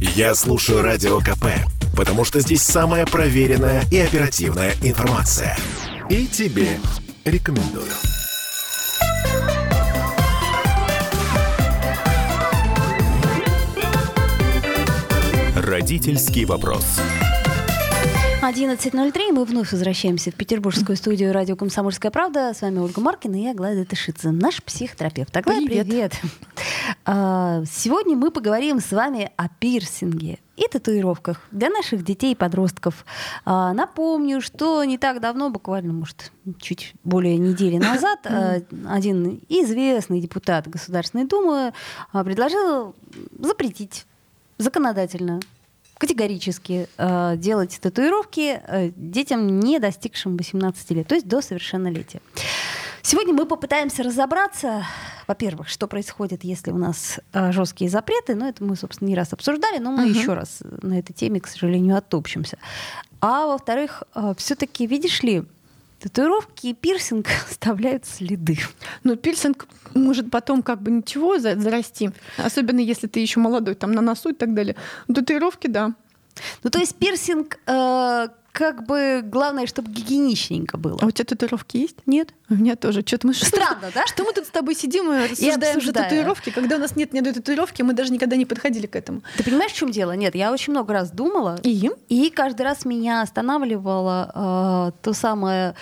Я слушаю Радио КП, потому что здесь самая проверенная и оперативная информация. И тебе рекомендую. Родительский вопрос. 11.03. Мы вновь возвращаемся в петербургскую студию радио «Комсомольская правда». С вами Ольга Маркина и Аглая Тышидзе, наш психотерапевт. Аглая, Привет. привет. А, Сегодня мы поговорим с вами о пирсинге и татуировках для наших детей и подростков. А, Напомню, что не так давно, буквально, может, чуть более недели назад, а, один известный депутат Государственной Думы предложил запретить законодательно категорически э, делать татуировки э, детям, не достигшим 18 лет, то есть до совершеннолетия. Сегодня мы попытаемся разобраться, во-первых, что происходит, если у нас э, жесткие запреты, но это мы, собственно, не раз обсуждали, но мы Мгм. еще раз на этой теме, к сожалению, оттопчемся. А во-вторых, все-таки, видишь ли, татуировки и пирсинг оставляют следы. Ну, пирсинг может потом как бы ничего за- зарасти, особенно если ты еще молодой, там на носу и так далее. Ну, Татуировки, да. Ну, то есть пирсинг, э, как бы, главное, чтобы гигиеничненько было. А у тебя татуировки есть? Нет? У меня тоже. Что-то мы Странно, да? Что мы тут с тобой сидим и рассуждаем за обсуждаем. татуировки, когда у нас нет ни одной татуировки, мы даже никогда не подходили к этому. Ты понимаешь, в чем дело? Нет, я очень много раз думала, И? и каждый раз меня останавливало э, то самое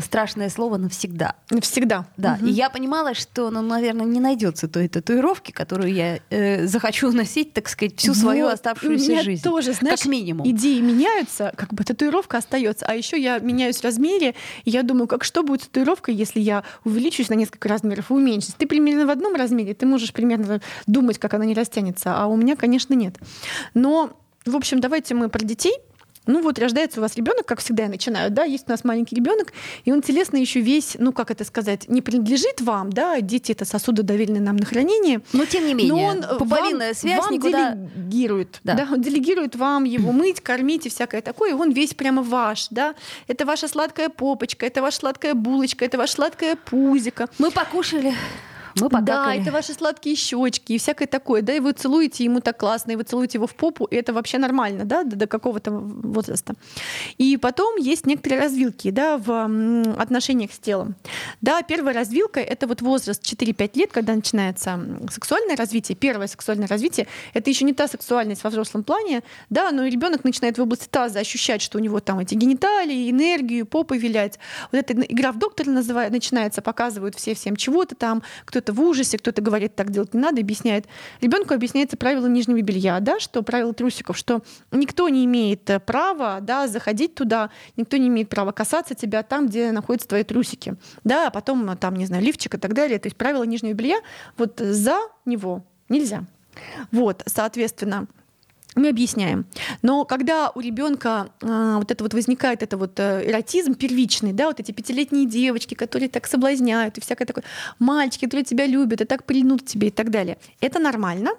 страшное слово навсегда. Всегда. Да, Мгм. и я понимала, что, ну, наверное, не найдется той татуировки, которую я э, захочу носить, так сказать, всю свою Вот, оставшуюся у меня жизнь. тоже, знаешь, как минимум. идеи меняются, как бы татуировка остается, а еще я меняюсь в размере, и я думаю, как что будет с татуировкой, если я увеличусь на несколько размеров и уменьшусь. Ты примерно в одном размере, ты можешь примерно думать, как она не растянется, а у меня, конечно, нет. Но, в общем, давайте мы про детей. Ну вот рождается у вас ребенок, как всегда я начинаю, да, есть у нас маленький ребенок, и он телесно еще весь, ну как это сказать, не принадлежит вам, да, дети это сосуды доверенные нам на хранение, Но тем не менее, но он пуповинная вам, связь вам никуда... делегирует. Да. Да. он делегирует вам его мыть, кормить и всякое такое, и он весь прямо ваш. Да? Это ваша сладкая попочка, это ваша сладкая булочка, это ваша сладкая пузика. Мы покушали, мы Да, покакали. это ваши сладкие щечки и всякое такое. Да, и вы целуете ему так классно, и вы целуете его в попу, и это вообще нормально, да, до, до какого-то возраста. И потом есть некоторые развилки, да, в отношениях с телом. Да, первая развилка — это вот возраст 4-5 лет, когда начинается сексуальное развитие. Первое сексуальное развитие — это еще не та сексуальность во взрослом плане, да, но ребенок начинает в области таза ощущать, что у него там эти гениталии, энергию, попой вилять. Вот эта игра в доктора называет, начинается, показывают все всем чего-то там, кто-то в ужасе, кто-то говорит, так делать не надо, объясняет. Ребенку объясняется правила нижнего белья, да, что правила трусиков, что никто не имеет э, права, да, заходить туда, никто не имеет права касаться тебя там, где находятся твои трусики, да, а потом э, там, не знаю, лифчик и так далее. То есть правила нижнего белья вот за него нельзя. Вот, соответственно, мы объясняем. Но когда у ребенка а, вот это вот возникает это вот э, эротизм первичный, да, вот эти пятилетние девочки, которые так соблазняют и всякое такое, мальчики, которые тебя любят и так прильнут к тебе и так далее, это нормально.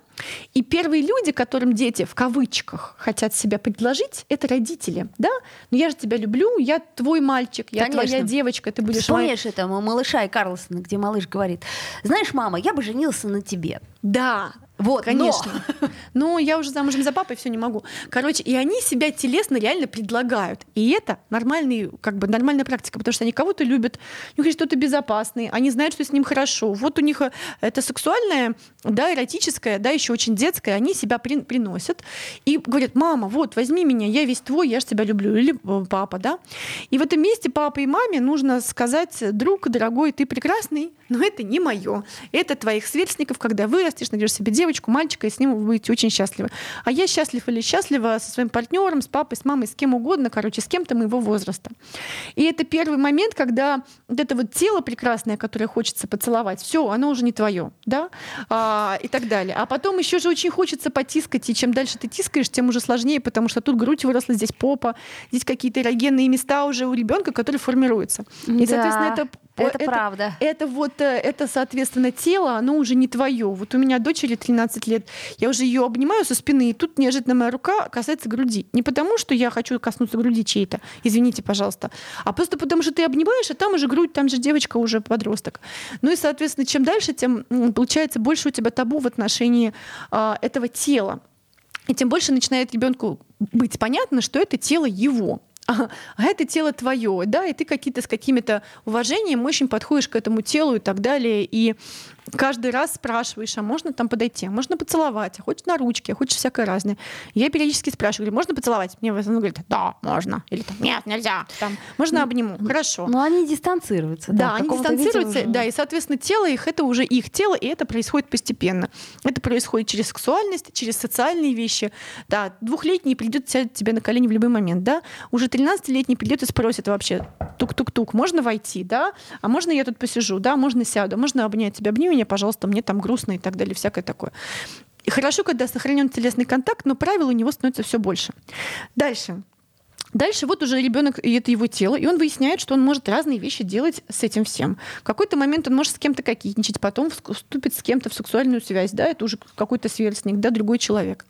И первые люди, которым дети в кавычках хотят себя предложить, это родители, да. Но я же тебя люблю, я твой мальчик, я твоя Конечно. девочка, ты будешь Вспомнишь это у малыша и Карлсона, где малыш говорит, знаешь, мама, я бы женился на тебе. Да, Вот, конечно. Но я уже замужем за папой, все не могу. Короче, и они себя телесно реально предлагают. И это нормальный, как бы нормальная практика, потому что они кого-то любят, у них есть что-то безопасное, они знают, что с ним хорошо. Вот у них э, это сексуальное, да, эротическое, да, еще очень детское, они себя при- приносят и говорят, мама, вот, возьми меня, я весь твой, я же тебя люблю, или э, папа, да. И в этом месте папе и маме нужно сказать, друг, дорогой, ты прекрасный, но это не мое. Это твоих сверстников, когда вырастешь, найдешь себе девочку, мальчика, и с ним вы будете очень счастливы. А я счастлив или счастлива со своим партнером, с папой, с мамой, с кем угодно, короче, с кем-то моего возраста. И это первый момент, когда вот это вот тело прекрасное, которое хочется поцеловать, все, оно уже не твое, да, а, и так далее. А потом еще же очень хочется потискать, и чем дальше ты тискаешь, тем уже сложнее, потому что тут грудь выросла, здесь попа, здесь какие-то эрогенные места уже у ребенка, которые формируются. И, Да, соответственно, это это правда. Это вот, э, это, соответственно, тело, оно уже не твое. Вот у меня дочери 13 лет, я уже ее обнимаю со спины, и тут неожиданно моя рука касается груди. Не потому, что я хочу коснуться груди чьей-то, извините, пожалуйста, а просто потому, что ты обнимаешь, а там уже грудь, там же девочка уже подросток. Ну и, соответственно, чем дальше, тем получается больше у тебя табу в отношении а, этого тела. И тем больше начинает ребенку быть понятно, что это тело его, а, это тело твое, да, и ты какие-то с какими-то уважением очень подходишь к этому телу и так далее. И каждый раз спрашиваешь, а можно там подойти, а можно поцеловать, а хочешь на ручке, а хочешь всякое разное. Я периодически спрашиваю, говорю, можно поцеловать? Мне в основном говорят, да, можно. Или там, нет, нельзя. Там, можно обниму. Хорошо. Но они дистанцируются. Да, да они дистанцируются, уже... да, и, соответственно, тело их, это уже их тело, и это происходит постепенно. Это происходит через сексуальность, через социальные вещи. Да, двухлетний придет сядет тебе на колени в любой момент, да. Уже 13-летний придет и спросит вообще, тук-тук-тук, можно войти, да? А можно я тут посижу, да? Можно сяду, можно обнять тебя, обними меня, пожалуйста, мне там грустно и так далее, всякое такое. И хорошо, когда сохранен телесный контакт, но правил у него становится все больше. Дальше. Дальше вот уже ребенок, и это его тело, и он выясняет, что он может разные вещи делать с этим всем. В какой-то момент он может с кем-то кокетничать, потом вступит с кем-то в сексуальную связь, да, это уже какой-то сверстник, да, другой человек.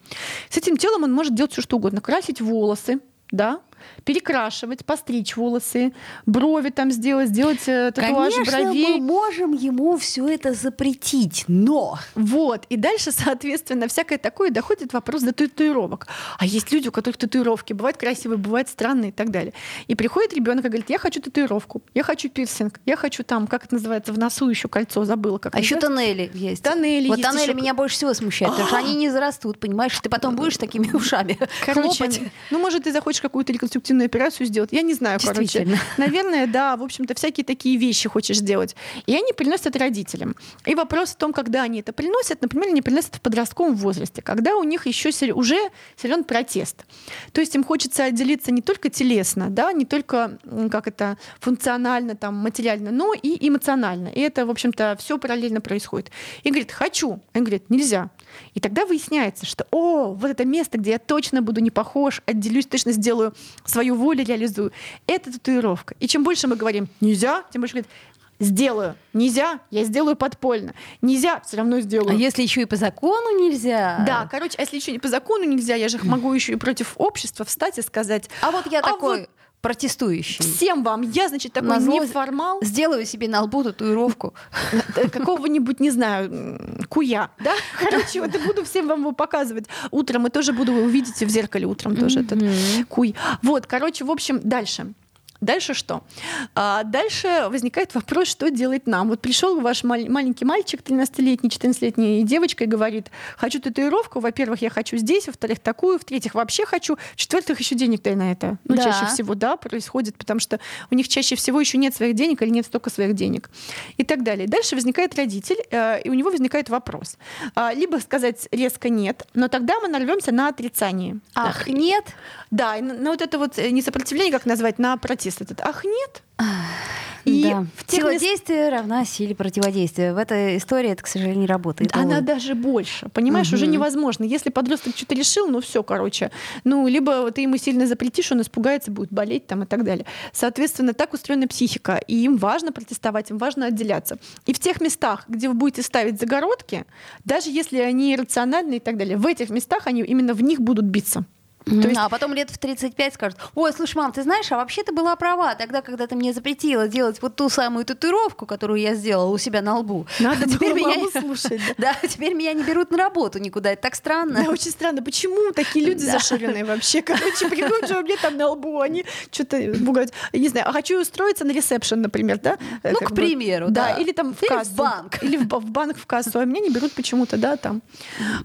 С этим телом он может делать все что угодно, красить волосы, да, перекрашивать, постричь волосы, брови там сделать, сделать э, татуаж Конечно, бровей. мы можем ему все это запретить, но... Вот, и дальше, соответственно, всякое такое доходит вопрос до татуировок. А есть люди, у которых татуировки бывают красивые, бывают странные и так далее. И приходит ребенок и говорит, я хочу татуировку, я хочу пирсинг, я хочу там, как это называется, в носу еще кольцо, забыла. Как а еще тоннели есть. Тоннели Вот есть тоннели еще... меня больше всего смущают, потому что они не зарастут, понимаешь? Ты потом будешь такими ушами Короче, ну, может, ты захочешь какую-то реконструктивную операцию сделать. Я не знаю, короче. Наверное, да, в общем-то, всякие такие вещи хочешь сделать. И они приносят родителям. И вопрос в том, когда они это приносят, например, они приносят в подростковом возрасте, когда у них еще уже силен протест. То есть им хочется отделиться не только телесно, да, не только как это функционально, там, материально, но и эмоционально. И это, в общем-то, все параллельно происходит. И говорит, хочу. Он говорит, нельзя. И тогда выясняется, что, о, вот это место, где я точно буду не похож, отделюсь, точно сделаю свою волю, реализую. Это татуировка. И чем больше мы говорим «нельзя», тем больше говорит сделаю. Нельзя, я сделаю подпольно. Нельзя, все равно сделаю. А если еще и по закону нельзя? Да, короче, а если еще и по закону нельзя, я же могу еще и против общества встать и сказать. А вот я а такой. Вот протестующий. Всем вам, я, значит, такой Назло неформал. Сделаю себе на лбу татуировку. Какого-нибудь, не знаю, куя, да? Короче, вот и буду всем вам его показывать. Утром и тоже буду, вы увидите в зеркале утром тоже этот куй. Вот, короче, в общем, дальше. Дальше что? А дальше возникает вопрос, что делать нам. Вот пришел ваш мал- маленький мальчик, 13-летний, 14-летний девочка и говорит, хочу татуировку, во-первых, я хочу здесь, во-вторых, такую, в-третьих, вообще хочу, в-четвертых, еще денег-то на это. Ну, да. чаще всего, да, происходит, потому что у них чаще всего еще нет своих денег или нет столько своих денег и так далее. Дальше возникает родитель, э, и у него возникает вопрос. А, либо сказать резко нет, но тогда мы нарвемся на отрицание. Ах, нет? Да, на вот это вот не сопротивление, как назвать, на протест протест этот. Ах, нет. И да. Сила мест... действия равна силе противодействия. В этой истории это, к сожалению, не работает. Она даже больше. Понимаешь, угу. уже невозможно. Если подросток что-то решил, ну все, короче. Ну, либо ты ему сильно запретишь, он испугается, будет болеть там и так далее. Соответственно, так устроена психика. И им важно протестовать, им важно отделяться. И в тех местах, где вы будете ставить загородки, даже если они рациональны и так далее, в этих местах они именно в них будут биться. То есть... А потом лет в 35 скажут, ой, слушай, мам, ты знаешь, а вообще ты была права тогда, когда ты мне запретила делать вот ту самую татуировку, которую я сделала у себя на лбу. Надо а теперь меня слушать. Да. да, теперь меня не берут на работу никуда, это так странно. Да, очень странно. Почему такие люди да. зашоренные вообще? Короче, придут же меня там на лбу, они что-то бугают. Не знаю, а хочу устроиться на ресепшн, например, да? Ну, как к примеру, да. Или там в кассу. в банк. Или в банк в кассу, а меня не берут почему-то, да, там.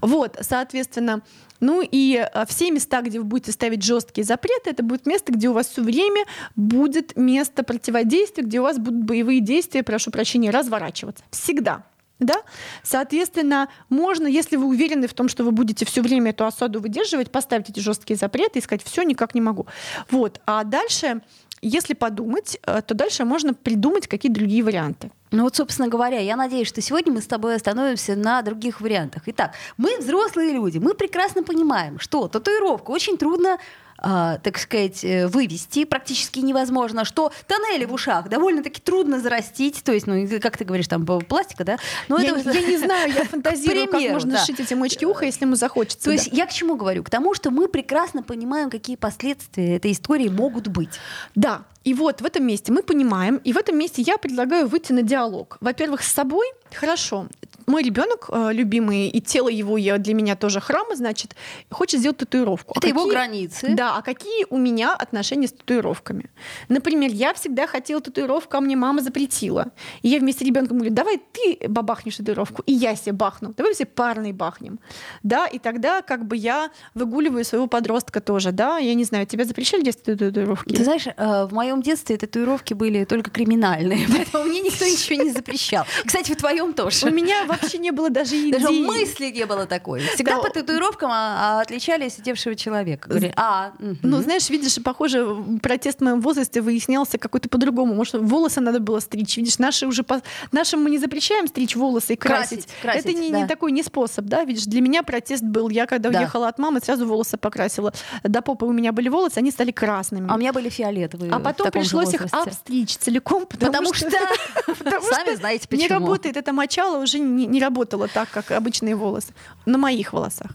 Вот, соответственно, ну и а, все места, где вы будете ставить жесткие запреты, это будет место, где у вас все время будет место противодействия, где у вас будут боевые действия, прошу прощения, разворачиваться. Всегда. Да? Соответственно, можно, если вы уверены в том, что вы будете все время эту осаду выдерживать, поставить эти жесткие запреты и сказать, все, никак не могу. Вот. А дальше если подумать, э, то дальше можно придумать какие-то другие варианты. Ну вот, собственно говоря, я надеюсь, что сегодня мы с тобой остановимся на других вариантах. Итак, мы взрослые люди, мы прекрасно понимаем, что татуировку очень трудно э, так сказать, э, вывести практически невозможно, что тоннели в ушах довольно-таки трудно зарастить, то есть, ну, как ты говоришь, там, пластика, да? Но я, это... я не знаю, я фантазирую, примеру, как можно да. сшить эти мочки уха, если ему захочется. То да. есть я к чему говорю? К тому, что мы прекрасно понимаем, какие последствия этой истории могут быть. Да, и вот в этом месте мы понимаем, и в этом месте я предлагаю выйти на диалог. Во-первых, с собой хорошо. Мой ребенок э, любимый, и тело его я, для меня тоже храм, значит, хочет сделать татуировку. Это а его какие, границы. Да, а какие у меня отношения с татуировками? Например, я всегда хотела татуировку, а мне мама запретила. И я вместе с ребенком говорю, давай ты бабахнешь татуировку, и я себе бахну. Давай все парный бахнем. Да, и тогда как бы я выгуливаю своего подростка тоже, да, я не знаю, тебя запрещали детстве татуировки? Ты знаешь, э, в моем детстве татуировки были только криминальные, поэтому мне никто ничего не запрещал. Кстати, в твоем тоже. У меня вообще не было даже идеи. Даже мысли не было такой. Всегда Да. по татуировкам а, а, отличали сидевшего человека. Говорили, а. Ну, знаешь, видишь, похоже, протест в моем возрасте выяснялся какой-то по-другому. Может, волосы надо было стричь. Видишь, наши уже по... нашим мы не запрещаем стричь волосы и красить. Красить, красить, Это не, да. не такой не способ, да? Видишь, для меня протест был. Я когда Да. уехала от мамы, сразу волосы покрасила. До попы у меня были волосы, они стали красными. А у меня были фиолетовые. А потом пришлось их обстричь целиком, потому, Потому что, сами знаете не почему. работает. Это мочало уже не, не работало так, как обычные волосы. На моих волосах.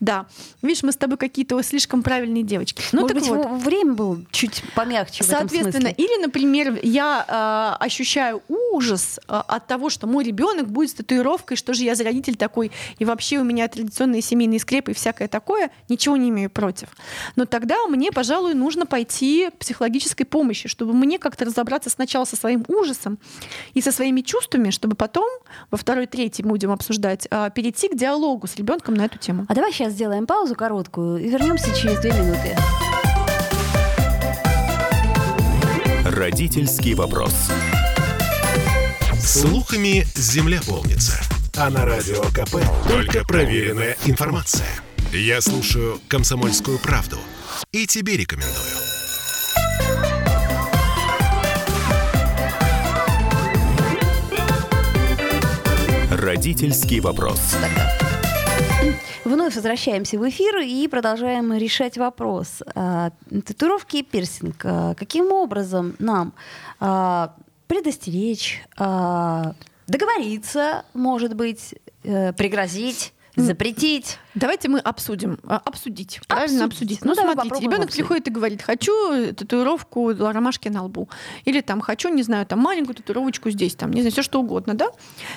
Да. Видишь, мы с тобой какие-то слишком правильные девочки. Ну, Может так быть, вот. время было чуть помягче Соответственно, или, например, я э, ощущаю ужас э, от того, что мой ребенок будет с татуировкой, что же я за родитель такой, и вообще у меня традиционные семейные скрепы и всякое такое, ничего не имею против. Но тогда мне, пожалуй, нужно пойти психологической помощи, чтобы мне как-то разобраться сначала со своим ужасом и со своими чувствами, чтобы потом во второй, третий мы будем обсуждать, э, перейти к диалогу с ребенком на эту тему. А давай сейчас сделаем паузу короткую и вернемся через две минуты. Родительский вопрос. Слухами земля полнится. А на радио КП только проверенная информация. Я слушаю «Комсомольскую правду» и тебе рекомендую. Родительский вопрос. Вновь возвращаемся в эфир и продолжаем решать вопрос. А, Татуировки и пирсинг. А, Каким образом нам а, предостеречь, договориться, может быть, э, пригрозить, запретить? Давайте мы обсудим. А, Обсудить. Правильно Обсудить. обсудить. Ну, Ну, давай смотрите, ребенок обсудить. приходит и говорит, хочу татуировку ромашки на лбу. Или там хочу, не знаю, там маленькую татуировочку здесь, там, не знаю, все что угодно, да?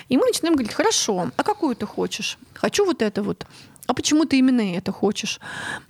И мы начинаем говорить, хорошо, а какую ты хочешь? Хочу вот это вот. А почему ты именно это хочешь?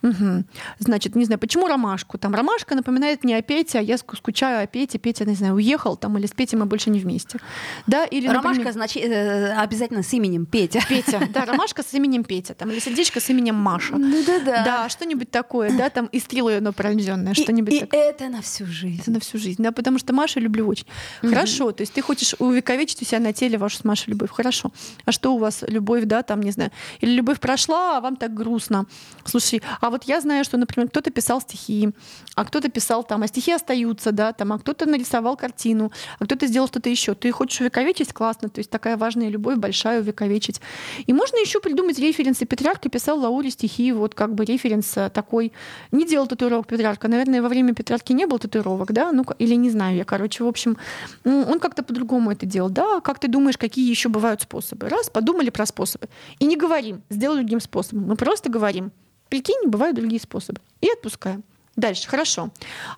Мгм. Значит, не знаю, почему ромашку? Там ромашка напоминает мне о Пете, а я ску- скучаю о Пете. Петя, не знаю, уехал там, или с Петей мы больше не вместе. Да, или, например, Ромашка значит, э, обязательно с именем Петя. Петя, да, ромашка с именем Петя, там, или сердечко с именем Маша. Ну да-да. Да, что-нибудь такое, да, там и стрелой оно пронзенное, что-нибудь и такое. это на всю жизнь. Это на всю жизнь, да, потому что Машу люблю очень. Хорошо, то есть ты хочешь увековечить у себя на теле вашу с Машей любовь. Хорошо. А что у вас любовь, да, там, не знаю, или любовь прошла, а вам так грустно. Слушай, а вот я знаю, что, например, кто-то писал стихи, а кто-то писал там, а стихи остаются, да, там, а кто-то нарисовал картину, а кто-то сделал что-то еще. Ты хочешь увековечить, классно, то есть такая важная любовь, большая увековечить. И можно еще придумать референсы. Петрарка писал Лауре стихи, вот как бы референс э, такой. Не делал татуировок Петрарка. Наверное, во время Петрарки не было татуировок, да? Ну, или не знаю я, короче, в общем, м, он как-то по-другому это делал, да? Как ты думаешь, какие еще бывают способы? Раз, подумали про способы. И не говорим, сделай другим способом. Мы просто говорим, прикинь, бывают другие способы. И отпускаем. Дальше, хорошо.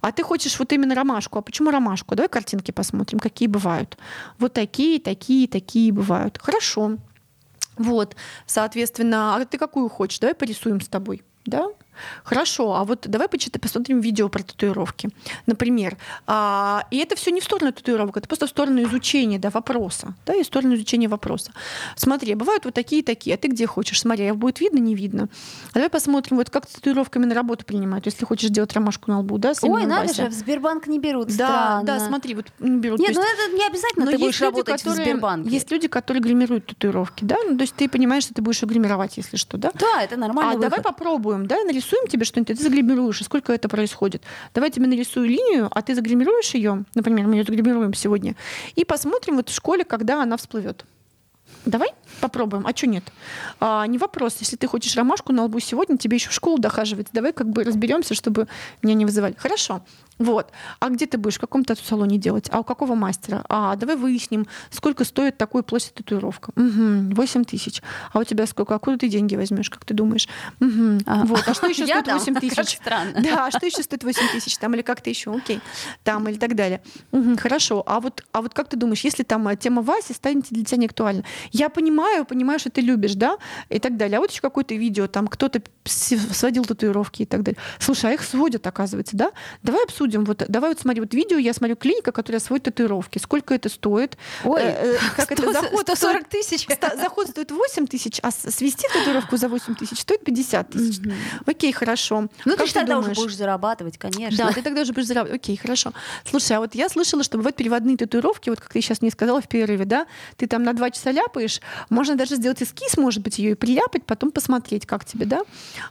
А ты хочешь вот именно ромашку. А почему ромашку? Давай картинки посмотрим, какие бывают. Вот такие, такие, такие бывают. Хорошо. Вот, соответственно, а ты какую хочешь? Давай порисуем с тобой. Да? Хорошо, а вот давай посмотрим видео про татуировки. Например, а, и это все не в сторону татуировок, это просто в сторону изучения да, вопроса. Да, и в сторону изучения вопроса. Смотри, бывают вот такие и такие, а ты где хочешь? Смотри, а будет видно, не видно. А давай посмотрим, вот как с татуировками на работу принимают, если хочешь сделать ромашку на лбу, да, с Ой, надо Вася. же, в Сбербанк не берут. Да, Странно. да, смотри, вот не берут. Нет, ну есть- это не обязательно но ты будешь люди, работать в которые- Сбербанке. Есть люди, которые гримируют татуировки, да? Ну, то есть ты понимаешь, что ты будешь ее гримировать, если что, да? Да, это нормальный а давай выход. попробуем, да, нарисуем тебе что-нибудь, и ты загримируешь, и сколько это происходит. Давай я тебе нарисую линию, а ты загримируешь ее, например, мы ее загримируем сегодня, и посмотрим вот в школе, когда она всплывет. Давай попробуем. А что нет? А, не вопрос. Если ты хочешь ромашку на лбу сегодня, тебе еще в школу дохаживать. Давай как бы разберемся, чтобы меня не вызывали. Хорошо. Вот. А где ты будешь? В каком тату-салоне делать? А у какого мастера? А, давай выясним, сколько стоит такой площадь татуировка. Угу, 8 тысяч. А у тебя сколько? Откуда ты деньги возьмешь, как ты думаешь? Угу. А, Вот. А что еще стоит дам. 8 Как тысяч? Да, а что еще стоит 8 тысяч? Там или как-то еще? Окей. Там или так далее. Хорошо. А вот, а вот как ты думаешь, если там э, тема Васи станет для тебя не актуальна? Я понимаю, понимаю, что ты любишь, да, и так далее. А вот еще какое-то видео, там кто-то сводил татуировки и так далее. Слушай, а их сводят, оказывается, да? Давай обсудим. Вот, давай вот смотри, вот видео, я смотрю клиника, которая сводит татуировки. Сколько это стоит? Ой, э, э, как 100, это заход 140 тысяч. Заход стоит 8 тысяч, а свести татуировку за 8 тысяч стоит 50 тысяч. Угу. Окей, хорошо. Ну, как ты тогда думаешь? уже будешь зарабатывать, конечно. Да, ты тогда уже будешь зарабатывать. Окей, хорошо. Слушай, а вот я слышала, что бывают переводные татуировки, вот как ты сейчас мне сказала в перерыве, да, ты там на два часа ляпаешь, можно даже сделать эскиз, может быть, ее и приляпать, потом посмотреть, как тебе, да?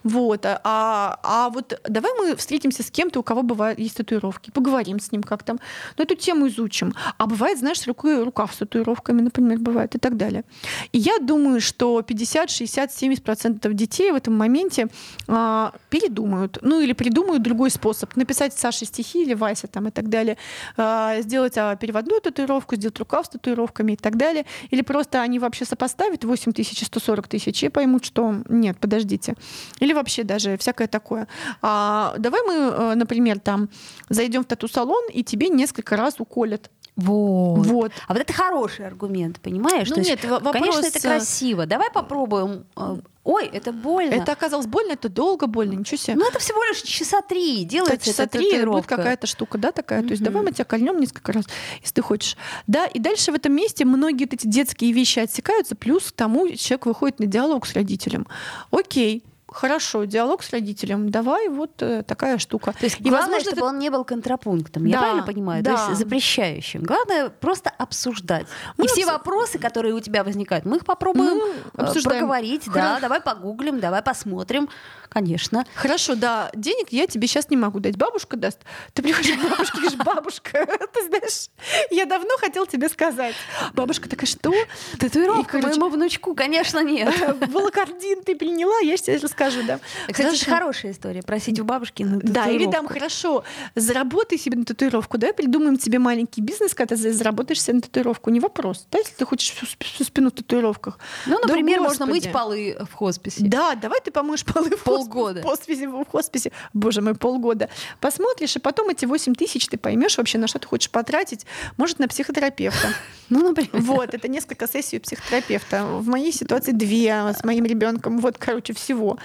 Вот. А, а вот давай мы встретимся с кем-то, у кого бывает есть татуировки, поговорим с ним как там, ну, эту тему изучим. А бывает, знаешь, рукой рукав с татуировками, например, бывает и так далее. И я думаю, что 50, 60, 70 процентов детей в этом моменте а, передумают, ну или придумают другой способ. Написать Саше стихи или Вася там и так далее, а, сделать а, переводную татуировку, сделать рукав с татуировками и так далее. Или просто они вообще сопоставят 8 тысяч и 140 тысяч и поймут, что нет, подождите. Или вообще даже всякое такое. А, давай мы, э, например, там зайдем в тату-салон, и тебе несколько раз уколят вот. вот. А вот это хороший аргумент, понимаешь? Ну, То нет, есть, вопрос... Конечно, это красиво. Давай попробуем. Э, ой, это больно. Это оказалось больно, это долго больно, ничего себе. Ну, это всего лишь часа три делается это часа три, это будет какая-то штука, да, такая. Mm-hmm. То есть давай мы тебя кольнем несколько раз, если ты хочешь. Да, и дальше в этом месте многие вот эти детские вещи отсекаются, плюс к тому человек выходит на диалог с родителем. Окей, хорошо, диалог с родителем, давай вот э, такая штука. То есть и главное, возможно, чтобы это... он не был контрапунктом, да, я правильно понимаю? Да. То есть запрещающим. Главное просто обсуждать. Мы и обс... все вопросы, которые у тебя возникают, мы их попробуем мы э, проговорить. Хорошо. Да, давай погуглим, давай посмотрим. Конечно. Хорошо, да, денег я тебе сейчас не могу дать. Бабушка даст. Ты приходишь к бабушке говоришь, бабушка, ты знаешь, я давно хотел тебе сказать. Бабушка такая, что? Татуировка и, короче, моему внучку, конечно, нет. Волокордин ты приняла, я сейчас расскажу, да. Кстати, это хорошая история, просить у бабушки на Да, или там, хорошо, заработай себе на татуировку, да, придумаем тебе маленький бизнес, когда ты заработаешь себе на татуировку, не вопрос, да, если ты хочешь всю, всю спину в татуировках. Ну, например, да, можно мыть полы в хосписе. Да, давай ты помоешь полы в полгода. Хосписе, в хосписе, боже мой, полгода. Посмотришь, и потом эти 8 тысяч ты поймешь вообще, на что ты хочешь потратить. Может, на психотерапевта. Ну, например. Вот, это несколько сессий психотерапевта. В моей ситуации две с моим ребенком. Вот, короче, всего.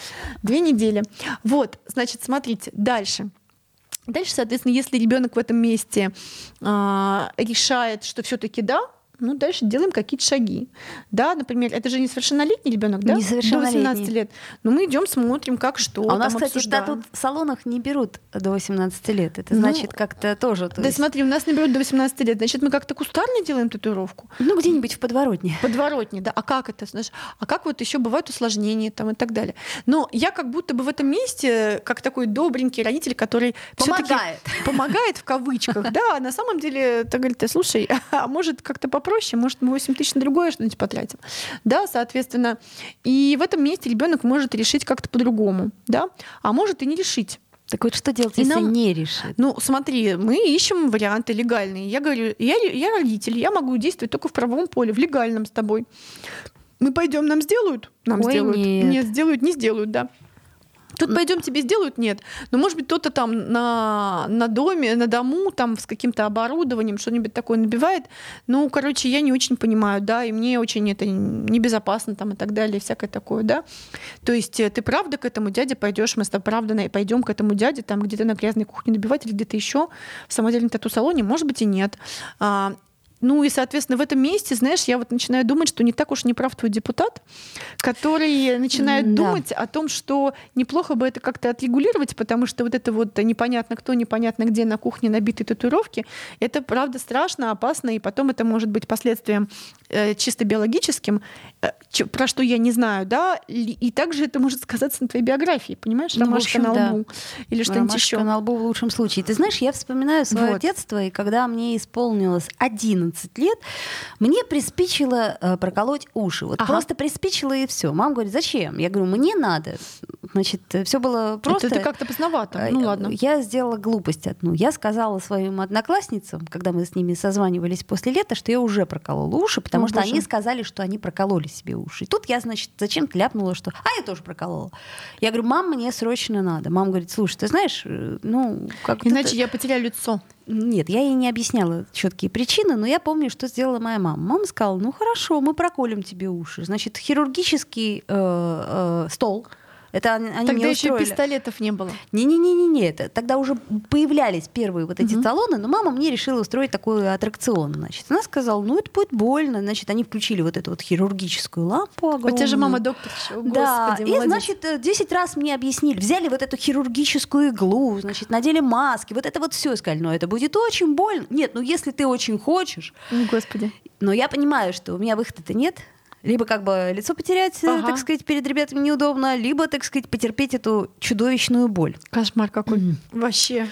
Две недели. Вот, значит, смотрите, дальше. Дальше, соответственно, если ребенок в этом месте э, решает, что все-таки да, ну, дальше делаем какие-то шаги. Да, например, это же несовершеннолетний ребенок, да? Несовершеннолетний. До 18 лет. Ну, мы идем, смотрим, как что. А у нас, кстати, обсуждаем. тут в салонах не берут до 18 лет. Это ну, значит, как-то тоже. То да, есть... смотри, у нас не берут до 18 лет. Значит, мы как-то кустарно делаем татуировку. Ну, где-нибудь в подворотне. Подворотне, да. А как это, знаешь? А как вот еще бывают усложнения там и так далее. Но я как будто бы в этом месте, как такой добренький родитель, который помогает. Помогает в кавычках, да. На самом деле, ты говорит, слушай, а может как-то попроще, может, мы 8 тысяч на другое что-нибудь потратим. Да, соответственно. И в этом месте ребенок может решить как-то по-другому, да, а может и не решить. Так вот что делать, и если нам... не решит? Ну, смотри, мы ищем варианты легальные. Я говорю, я, я родитель, я могу действовать только в правовом поле, в легальном с тобой. Мы пойдем, нам сделают? Нам Ой, сделают. Нет. нет, сделают, не сделают, да. Тут пойдем тебе сделают? Нет. Но может быть кто-то там на, на доме, на дому, там с каким-то оборудованием что-нибудь такое набивает. Ну, короче, я не очень понимаю, да, и мне очень это небезопасно там и так далее, всякое такое, да. То есть э, ты правда к этому дяде пойдешь, мы с тобой правда пойдем к этому дяде, там где-то на грязной кухне набивать или где-то еще в самодельном тату-салоне, может быть и нет. А, ну и, соответственно, в этом месте, знаешь, я вот начинаю думать, что не так уж не прав твой депутат, который начинает да. думать о том, что неплохо бы это как-то отрегулировать, потому что вот это вот непонятно кто, непонятно где на кухне набитые татуировки, это правда страшно, опасно, и потом это может быть последствием э, чисто биологическим, э, про что я не знаю, да, и, также это может сказаться на твоей биографии, понимаешь, ну, ромашка общем, на лбу да. или что-нибудь еще. на лбу в лучшем случае. Ты знаешь, я вспоминаю свое вот. детство, и когда мне исполнилось 11 11 лет, мне приспичило э, проколоть уши. Вот ага. просто приспичило и все. Мама говорит, зачем? Я говорю, мне надо. Значит, все было просто. Это, это как-то поздновато. Ну ладно. Я сделала глупость одну. Я сказала своим одноклассницам, когда мы с ними созванивались после лета, что я уже проколола уши, потому О, что боже. они сказали, что они прокололи себе уши. И тут я, значит, зачем-то ляпнула, что «а, я тоже проколола». Я говорю, мам, мне срочно надо. Мама говорит, слушай, ты знаешь, э, ну, как Иначе я потеряю лицо. Нет, я ей не объясняла четкие причины, но я помню, что сделала моя мама. Мама сказала, ну хорошо, мы проколем тебе уши. Значит, хирургический э, э, стол. Это они Тогда мне еще устроили. пистолетов не было. Не-не-не-не, это тогда уже появлялись первые вот эти Мгм. салоны, но мама мне решила устроить такой аттракцион. Значит, она сказала, ну это будет больно. Значит, они включили вот эту вот хирургическую лампу У огромную. тебя же мама доктор. О, Да, Господи, и, молодец. значит, э, 10 раз мне объяснили. Взяли вот эту хирургическую иглу, значит, надели маски, вот это вот все. Сказали, ну это будет очень больно. Нет, ну если ты очень хочешь. Господи. Но я понимаю, что у меня выхода-то нет. Либо как бы лицо потерять, э, Ага. так сказать, перед ребятами неудобно, либо, так сказать, потерпеть эту чудовищную боль. Кошмар какой. Вообще.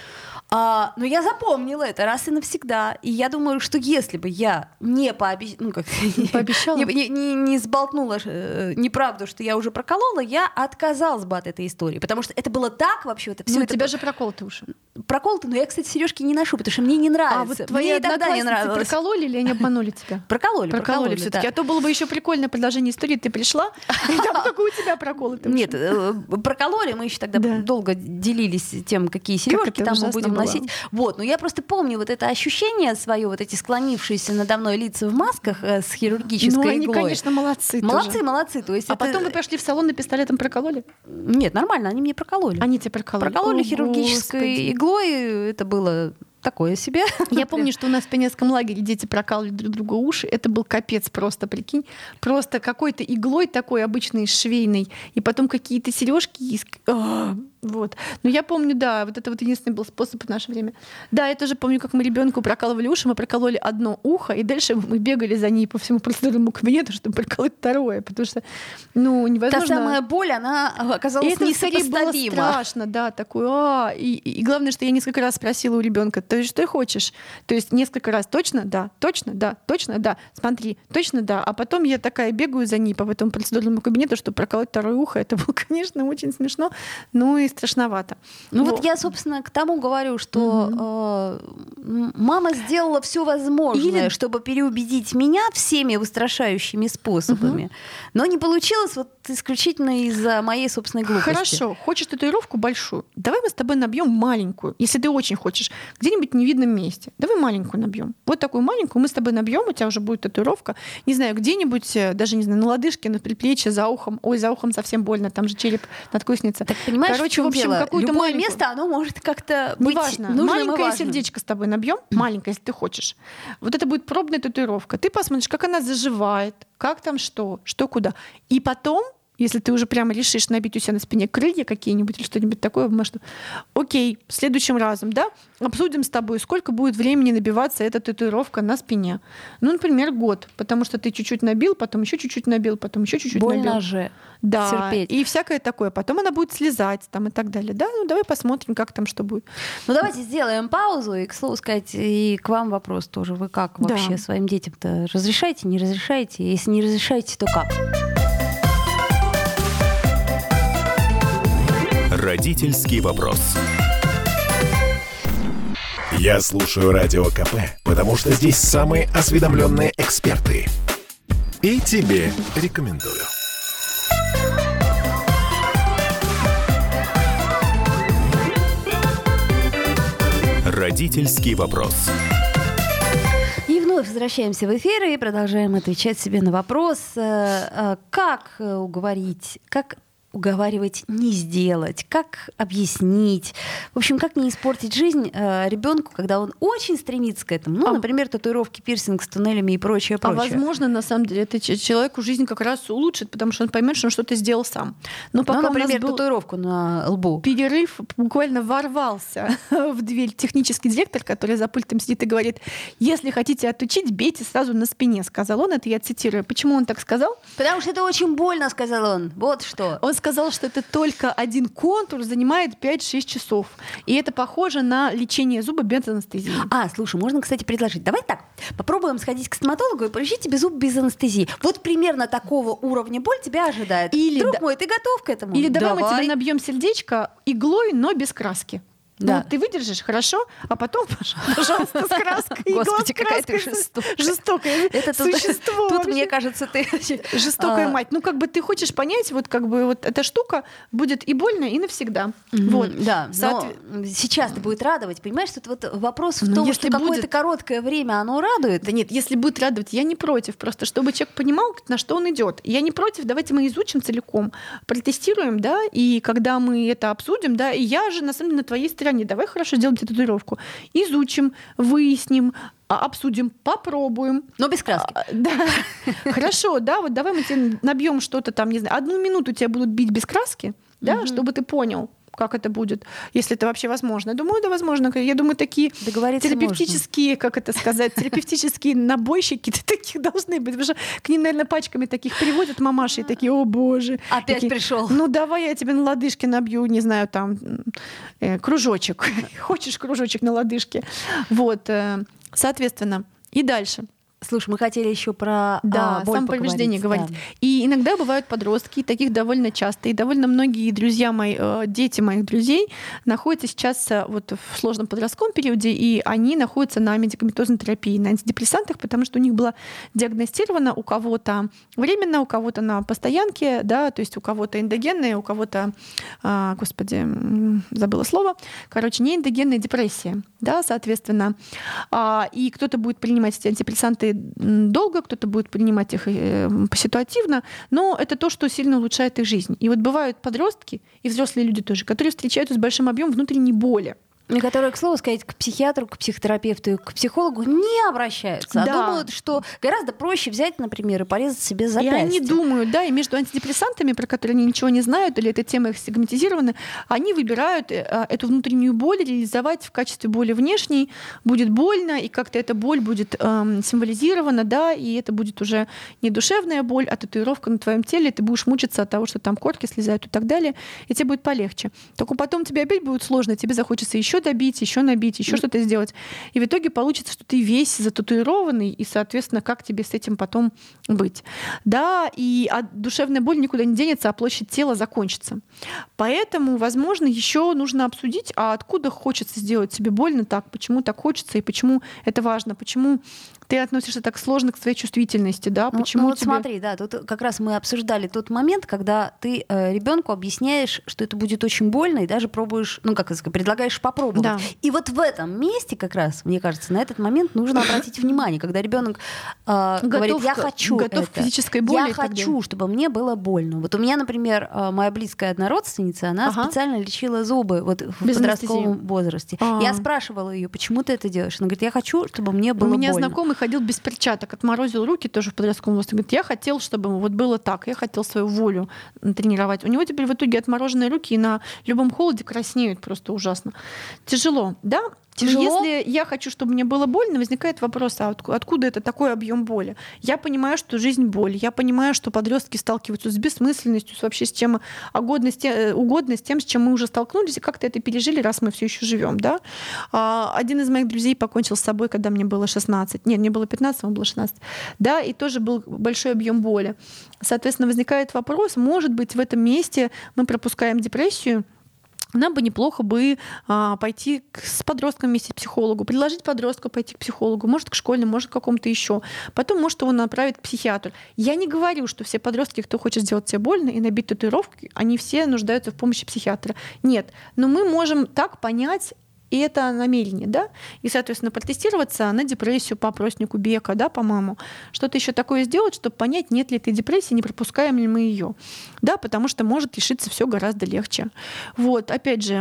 А, но я запомнила это раз и навсегда. И я думаю, что если бы я не пообещала, ну как Пообещала? не, не- не- не сболтнула э, неправду, что я уже проколола, я отказалась бы от этой истории. Потому что это было так вообще. Это все Ну, у это тебя было- же проколоты уши. Проколото, но я, кстати, сережки не ношу, потому что мне не А нравится. вот твои мне тогда не нравилось. прокололи или они обманули тебя? Прокололи, Прокололи все-таки. да. А то было бы еще прикольное продолжение истории. Ты пришла, и там только у тебя проколы. Нет, э, прокололи, мы еще тогда Да. долго делились тем, какие сережки там мы будем носить. Вот, но я просто помню вот это ощущение свое, вот эти склонившиеся надо мной лица в масках э, с хирургической Ну, они, иглой. конечно, молодцы молодцы, молодцы. То есть А потом вы пошли в салон и пистолетом прокололи? Нет, нормально, они мне прокололи. Они тебя прокололи? Прокололи хирургической Господи. иглой, это было такое себе. Я помню, что у нас в пионерском лагере дети прокалывали друг другу уши. Это был капец просто, прикинь. Просто какой-то иглой такой обычной швейной, и потом какие-то сережки. Вот. Но я помню, да, вот это вот единственный был способ в наше время. Да, я тоже помню, как мы ребенку прокалывали уши, мы прокололи одно ухо, и дальше мы бегали за ней по всему процедурному кабинету, чтобы проколоть второе, потому что, ну, невозможно. Та самая боль, она И оказалась это скорее было несопоставима. страшно, да, такое. А, и, и- и главное, что я несколько раз спросила у ребенка, то есть что хочешь? То есть несколько раз точно, да, точно, да, точно, да, смотри, точно, да. А потом я такая бегаю за ней по этому процедурному кабинету, чтобы проколоть второе ухо. Это было, конечно, очень смешно, ну и страшновато. Ну Во. вот я, собственно, к тому говорю, что э, м- мама сделала все возможное, Или- чтобы переубедить меня всеми устрашающими способами. Но не получилось вот исключительно из-за моей собственной глупости. Хорошо, хочешь татуировку большую? Давай мы с тобой набьем маленькую, если ты очень хочешь, где-нибудь в невидном месте. Давай маленькую набьем. Вот такую маленькую мы с тобой набьем, у тебя уже будет татуировка. Не знаю, где-нибудь, э, даже не знаю, на лодыжке, на предплечье, за ухом. Ой, за ухом совсем больно, там же череп надкусница. Так понимаешь, Короче, в, общем, Любое маленькую. место, оно может как-то быть Неважно. и Маленькое сердечко с тобой набьем, маленькое, если ты хочешь. Вот это будет пробная татуировка. Ты посмотришь, как она заживает, как там что, что куда. И потом, если ты уже прямо решишь набить у себя на спине крылья какие-нибудь или что-нибудь такое, может, окей, следующим разом, да, обсудим с тобой, сколько будет времени набиваться эта татуировка на спине. Ну, например, год, потому что ты чуть-чуть набил, потом еще чуть-чуть набил, потом еще чуть-чуть набил. Больно же. Да, терпеть. и всякое такое. Потом она будет слезать там и так далее. Да, ну давай посмотрим, как там что будет. Ну давайте сделаем паузу и, к слову сказать, и к вам вопрос тоже. Вы как Да. вообще своим детям-то разрешаете, не разрешаете? Если не разрешаете, то как? Родительский вопрос. Я слушаю радио КП, потому что здесь самые осведомленные эксперты. И тебе рекомендую. Родительский вопрос. И вновь возвращаемся в эфир и продолжаем отвечать себе на вопрос, э, э, как э, уговорить, как уговаривать не сделать, как объяснить, в общем, как не испортить жизнь э, ребенку, когда он очень стремится к этому. Ну, А- например, татуировки, пирсинг с туннелями и прочее, А прочее. возможно, на самом деле, это че- человеку жизнь как раз улучшит, потому что он поймет, что он что-то сделал сам. Но пока ну, у нас например, был татуировку на лбу. перерыв, буквально ворвался в дверь технический директор, который за пультом сидит и говорит, если хотите отучить, бейте сразу на спине, сказал он. Это я цитирую. Почему он так сказал? Потому что это очень больно, сказал он. Вот что. Он сказала, что это только один контур занимает 5-6 часов. И это похоже на лечение зуба без анестезии. А, слушай, можно, кстати, предложить. Давай так, попробуем сходить к стоматологу и полечить тебе зуб без анестезии. Вот примерно такого уровня боль тебя ожидает. Или Друг да- мой, ты готов к этому? Или давай, мы тебе набьем сердечко иглой, но без краски. Да. Ну, ты выдержишь, хорошо, а потом, пожалуйста, с краской. Господи, какая ты жестокая. Жестокое Это тут, существо. тут мне кажется, ты... Жестокая А, мать. Ну, как бы ты хочешь понять, вот как бы вот эта штука будет и больно, и навсегда. Вот. Да, сейчас это будет радовать. Понимаешь, тут вот вопрос в Ну, том, что какое-то короткое время оно радует. Да нет, если будет радовать, я не против. Просто чтобы человек понимал, на что он идет. Я не против, давайте мы изучим целиком, протестируем, да, и когда мы это обсудим, да, и я же на самом деле на твоей стороне. Давай хорошо сделаем тебе татуировку. Изучим, выясним, а, обсудим, попробуем. Но без краски. А, Да. Хорошо, да, вот давай мы тебе набьем что-то там, не знаю, одну минуту тебя будут бить без краски, да, чтобы ты понял, как это будет, если это вообще возможно. Я думаю, да, возможно. Я думаю, такие терапевтические, как это сказать, терапевтические набойщики таких должны быть. Потому что к ним, наверное, пачками таких приводят мамаши и такие, о боже. Опять Такие, пришел. Ну давай я тебе на лодыжке набью, не знаю, там э, кружочек. Хочешь кружочек на лодыжке? Вот, э, соответственно, и дальше. Слушай, мы хотели еще про Да, а, боль самоповреждение говорить. И иногда бывают подростки, таких довольно часто, и довольно многие друзья мои, э, дети моих друзей находятся сейчас э, вот в сложном подростковом периоде, и они находятся на медикаментозной терапии, на антидепрессантах, потому что у них было диагностировано у кого-то временно, у кого-то на постоянке, да, то есть у кого-то эндогенная, у кого-то, а, господи, забыла слово, короче, не эндогенная депрессия, да, соответственно. А, И кто-то будет принимать эти антидепрессанты долго, кто-то будет принимать их э, поситуативно, но это то, что сильно улучшает их жизнь. И вот бывают подростки и взрослые люди тоже, которые встречаются с большим объемом внутренней боли. И которые, к слову сказать, к психиатру, к психотерапевту и к психологу не обращаются, а Да. думают, что гораздо проще взять, например, и порезать себе И запястье. они думают, да, и между антидепрессантами, про которые они ничего не знают, или эта тема их стигматизирована, они выбирают э, а, эту внутреннюю боль реализовать в качестве боли внешней. Будет больно, и как-то эта боль будет эм, символизирована, да, и это будет уже не душевная боль, а татуировка на твоем теле, ты будешь мучиться от того, что там корки слезают и так далее, и тебе будет полегче. Только потом тебе опять будет сложно, тебе захочется еще добить, еще набить, еще что-то сделать. И в итоге получится, что ты весь зататуированный, и, соответственно, как тебе с этим потом быть. Да, и душевная боль никуда не денется, а площадь тела закончится. Поэтому, возможно, еще нужно обсудить, а откуда хочется сделать себе больно так, почему так хочется, и почему это важно, почему ты относишься так сложно к своей чувствительности, да, Ну, почему ну вот тебе... смотри, да, тут как раз мы обсуждали тот момент, когда ты э, ребенку объясняешь, что это будет очень больно, и даже пробуешь, ну как сказать, предлагаешь попробовать. Да. И вот в этом месте как раз, мне кажется, на этот момент нужно обратить внимание, когда ребенок э, говорит, я к- хочу готов к это. физической боли я хочу, чтобы мне было больно. Вот у меня, например, э, моя близкая одна родственница, она Ага. специально лечила зубы вот в Без подростковом анестезии. возрасте. А. Я спрашивала ее, почему ты это делаешь? Она говорит, я хочу, чтобы мне было У меня больно. Знакомый ходил без перчаток, отморозил руки тоже в подростковом возрасте. Говорит, я хотел, чтобы вот было так, я хотел свою волю тренировать. У него теперь в итоге отмороженные руки и на любом холоде краснеют просто ужасно. Тяжело, да? Тяжело? Если я хочу, чтобы мне было больно, возникает вопрос, а отку- откуда это такой объем боли? Я понимаю, что жизнь боль. Я понимаю, что подростки сталкиваются с бессмысленностью, с вообще с чем угодно с, те- э, угодно с тем, с чем мы уже столкнулись, и как-то это пережили, раз мы все еще живем. Да? А, Один из моих друзей покончил с собой, когда мне было 16. Нет, мне было 15, ему было 16. Да, и тоже был большой объем боли. Соответственно, возникает вопрос, может быть, в этом месте мы пропускаем депрессию, нам бы неплохо бы а, пойти к, с подростком вместе к психологу, предложить подростку пойти к психологу, может, к школьному, может, к какому-то еще. Потом, может, его направить к психиатру. Я не говорю, что все подростки, кто хочет сделать себе больно и набить татуировки, они все нуждаются в помощи психиатра. Нет. Но мы можем так понять, и это намерение, да, и, соответственно, протестироваться на депрессию по опроснику Бека, да, по-моему, что-то еще такое сделать, чтобы понять, нет ли этой депрессии, не пропускаем ли мы ее, да, потому что может решиться все гораздо легче. Вот, опять же,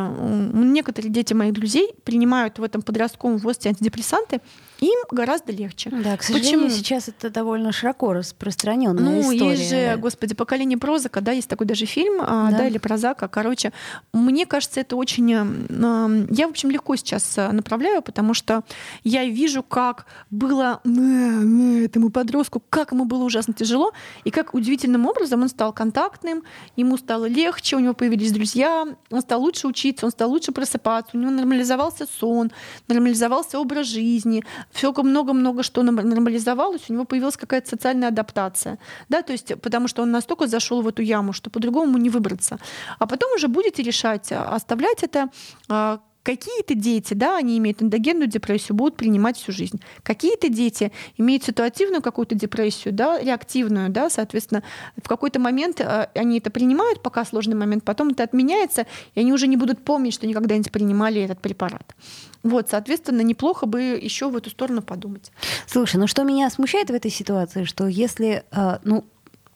некоторые дети моих друзей принимают в этом подростковом возрасте антидепрессанты, им гораздо легче. Да, к сожалению, Почему? сейчас это довольно широко распространенная ну, история. Ну, есть же, господи, поколение Прозака, да, есть такой даже фильм, а, да, да или Прозака. Короче, мне кажется, это очень... Я, в общем, легко сейчас э, направляю, потому что я вижу, как было этому подростку, как ему было ужасно тяжело, и как удивительным образом он стал контактным, ему стало легче, у него появились друзья, он стал лучше учиться, он стал лучше просыпаться, у него нормализовался сон, нормализовался образ жизни, все много-много что нормализовалось, у него появилась какая-то социальная адаптация. Да, то есть, потому что он настолько зашел в эту яму, что по-другому не выбраться. А потом уже будете решать, а, оставлять это а, Какие-то дети, да, они имеют эндогенную депрессию, будут принимать всю жизнь. Какие-то дети имеют ситуативную какую-то депрессию, да, реактивную, да, соответственно, в какой-то момент э, они это принимают, пока сложный момент, потом это отменяется, и они уже не будут помнить, что никогда не принимали этот препарат. Вот, соответственно, неплохо бы еще в эту сторону подумать. Слушай, ну что меня смущает в этой ситуации, что если, э, ну,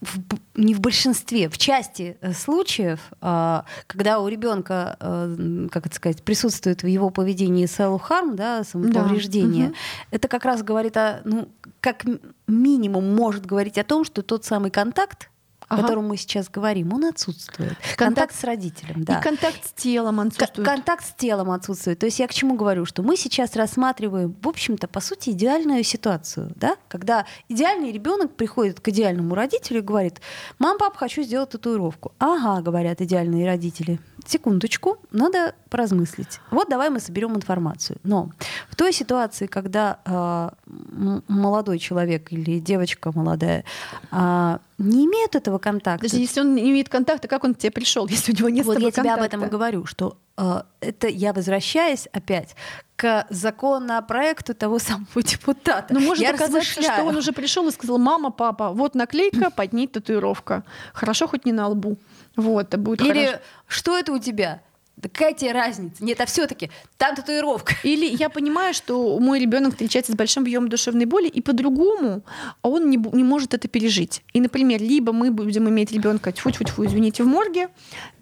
в, не в большинстве, в части э, случаев, а, когда у ребенка, э, как это сказать, присутствует в его поведении self-harm, да, самоповреждение, да. это как раз говорит о, ну, как минимум может говорить о том, что тот самый контакт, ага. о котором мы сейчас говорим, он отсутствует. Контакт, контакт с родителем, да. И контакт с телом отсутствует. К- контакт с телом отсутствует. То есть я к чему говорю, что мы сейчас рассматриваем, в общем-то, по сути, идеальную ситуацию, да, когда идеальный ребенок приходит к идеальному родителю и говорит, мам, пап, хочу сделать татуировку. Ага, говорят идеальные родители секундочку, надо поразмыслить. Вот давай мы соберем информацию. Но в той ситуации, когда э, молодой человек или девочка молодая э, не имеют этого контакта. Даже если он не имеет контакта, как он к тебе пришел, если у него нет Вот я тебе об этом и говорю, что э, это я возвращаюсь опять к законопроекту того самого депутата. Но может я оказаться, что он уже пришел и сказал, мама, папа, вот наклейка, под ней татуировка. Хорошо, хоть не на лбу. Вот, это будет Или хорошо. что это у тебя? Да какая тебе разница? Нет, а все-таки там татуировка. Или я понимаю, что мой ребенок встречается с большим объемом душевной боли, и по-другому он не, не может это пережить. И, например, либо мы будем иметь ребенка, тьфу тьфу тьфу извините, в морге,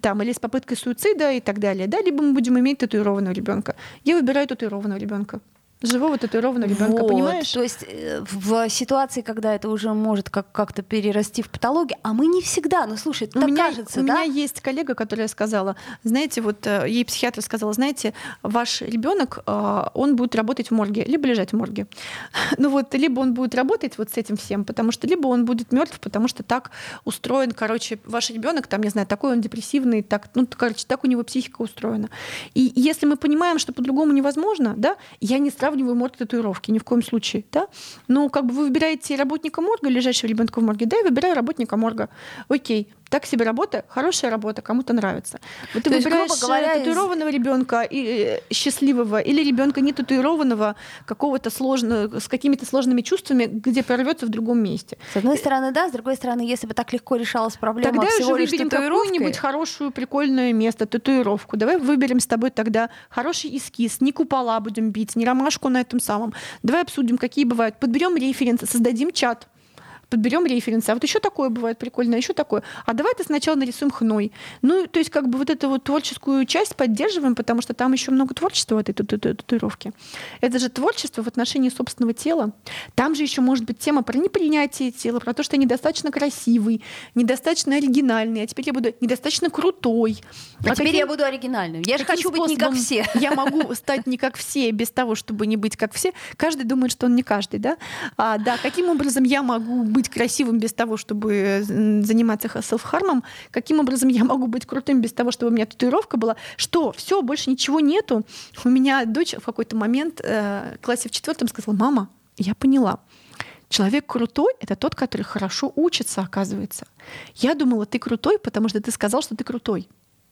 там, или с попыткой суицида и так далее, да, либо мы будем иметь татуированного ребенка. Я выбираю татуированного ребенка живого татуированного ребенка, вот. понимаешь? То есть э, в ситуации, когда это уже может как- как-то перерасти в патологию, а мы не всегда, ну слушай, у меня, кажется, у да? меня есть коллега, которая сказала, знаете, вот э, ей психиатр сказала, знаете, ваш ребенок, э, он будет работать в морге, либо лежать в морге. Ну вот, либо он будет работать вот с этим всем, потому что либо он будет мертв, потому что так устроен, короче, ваш ребенок, там, не знаю, такой он депрессивный, так, ну, короче, так у него психика устроена. И если мы понимаем, что по-другому невозможно, да, я не сравниваю сравниваю морг татуировки, ни в коем случае. Да? Но как бы вы выбираете работника морга, лежащего ребенка в морге, да, я выбираю работника морга. Окей, так себе работа, хорошая работа, кому-то нравится. Вот ты То выбираешь есть, говоря, татуированного из... ребенка и э, счастливого или ребенка не татуированного, какого-то сложного, с какими-то сложными чувствами, где прорвется в другом месте. С одной стороны, да, с другой стороны, если бы так легко решалась проблема тогда всего уже выберем какую-нибудь хорошую, прикольное место, татуировку. Давай выберем с тобой тогда хороший эскиз, не купола будем бить, не ромашку на этом самом. Давай обсудим, какие бывают. Подберем референсы, создадим чат подберем референсы. А вот еще такое бывает прикольно, еще такое. А давай-то сначала нарисуем хной. Ну, то есть как бы вот эту вот творческую часть поддерживаем, потому что там еще много творчества в этой татуировке. Это же творчество в отношении собственного тела. Там же еще может быть тема про непринятие тела, про то, что я недостаточно красивый, недостаточно оригинальный, а теперь я буду недостаточно крутой. А, а теперь каким, я буду оригинальным. Я же хочу быть не как все. Я могу стать не как все без того, чтобы не быть как все. Каждый думает, что он не каждый, да? А, да, каким образом я могу быть красивым без того, чтобы заниматься селф-хармом? Каким образом я могу быть крутым без того, чтобы у меня татуировка была? Что? Все, больше ничего нету. У меня дочь в какой-то момент э, в классе в четвертом сказала, мама, я поняла. Человек крутой — это тот, который хорошо учится, оказывается. Я думала, ты крутой, потому что ты сказал, что ты крутой.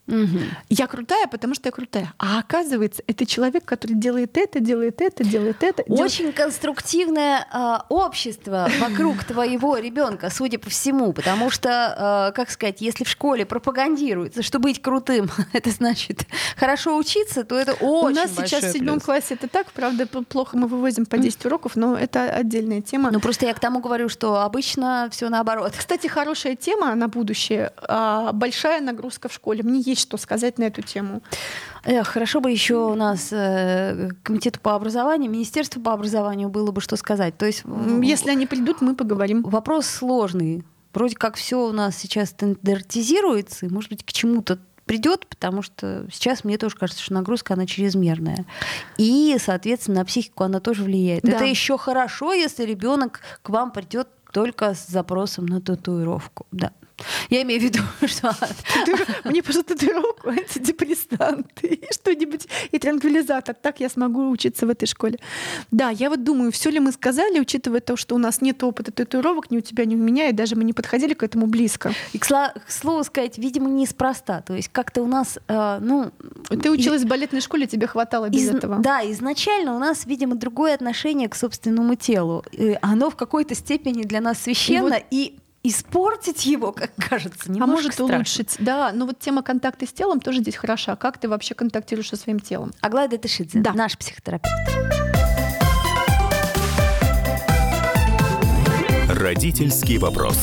Угу. Я крутая, потому что я крутая. А оказывается, это человек, который делает это, делает это, делает это. Очень делает... конструктивное э, общество вокруг твоего ребенка, судя по всему, потому что, э, как сказать, если в школе пропагандируется, что быть крутым, это значит хорошо учиться, то это очень У нас сейчас в седьмом классе это так, правда, плохо мы вывозим по 10 уроков, но это отдельная тема. Ну просто я к тому говорю, что обычно все наоборот. Кстати, хорошая тема на будущее. А, большая нагрузка в школе. Мне есть что сказать на эту тему. Хорошо бы еще у нас э, комитету по образованию, министерству по образованию было бы что сказать. То есть, если они придут, мы поговорим. Вопрос сложный. Вроде как все у нас сейчас стандартизируется, и, может быть, к чему-то придет, потому что сейчас мне тоже кажется, что нагрузка она чрезмерная. И, соответственно, на психику она тоже влияет. Да. Это еще хорошо, если ребенок к вам придет только с запросом на татуировку. Да. Я имею в виду, что... Мне, пожалуйста, татуировку, антидепрессанты и что-нибудь, и транквилизатор. Так я смогу учиться в этой школе. Да, я вот думаю, все ли мы сказали, учитывая то, что у нас нет опыта татуировок ни у тебя, ни у меня, и даже мы не подходили к этому близко. И, к, слову сказать, видимо, неспроста. То есть как-то у нас, э, ну... Ты училась в балетной школе, тебе хватало без из, этого. Да, изначально у нас, видимо, другое отношение к собственному телу. И оно в какой-то степени для нас священно, и, вот... и испортить его, как кажется, немножко А может страшно. улучшить. Да, но вот тема контакта с телом тоже здесь хороша. Как ты вообще контактируешь со своим телом? Аглая Тышидзе, да. наш психотерапевт. Родительский вопрос.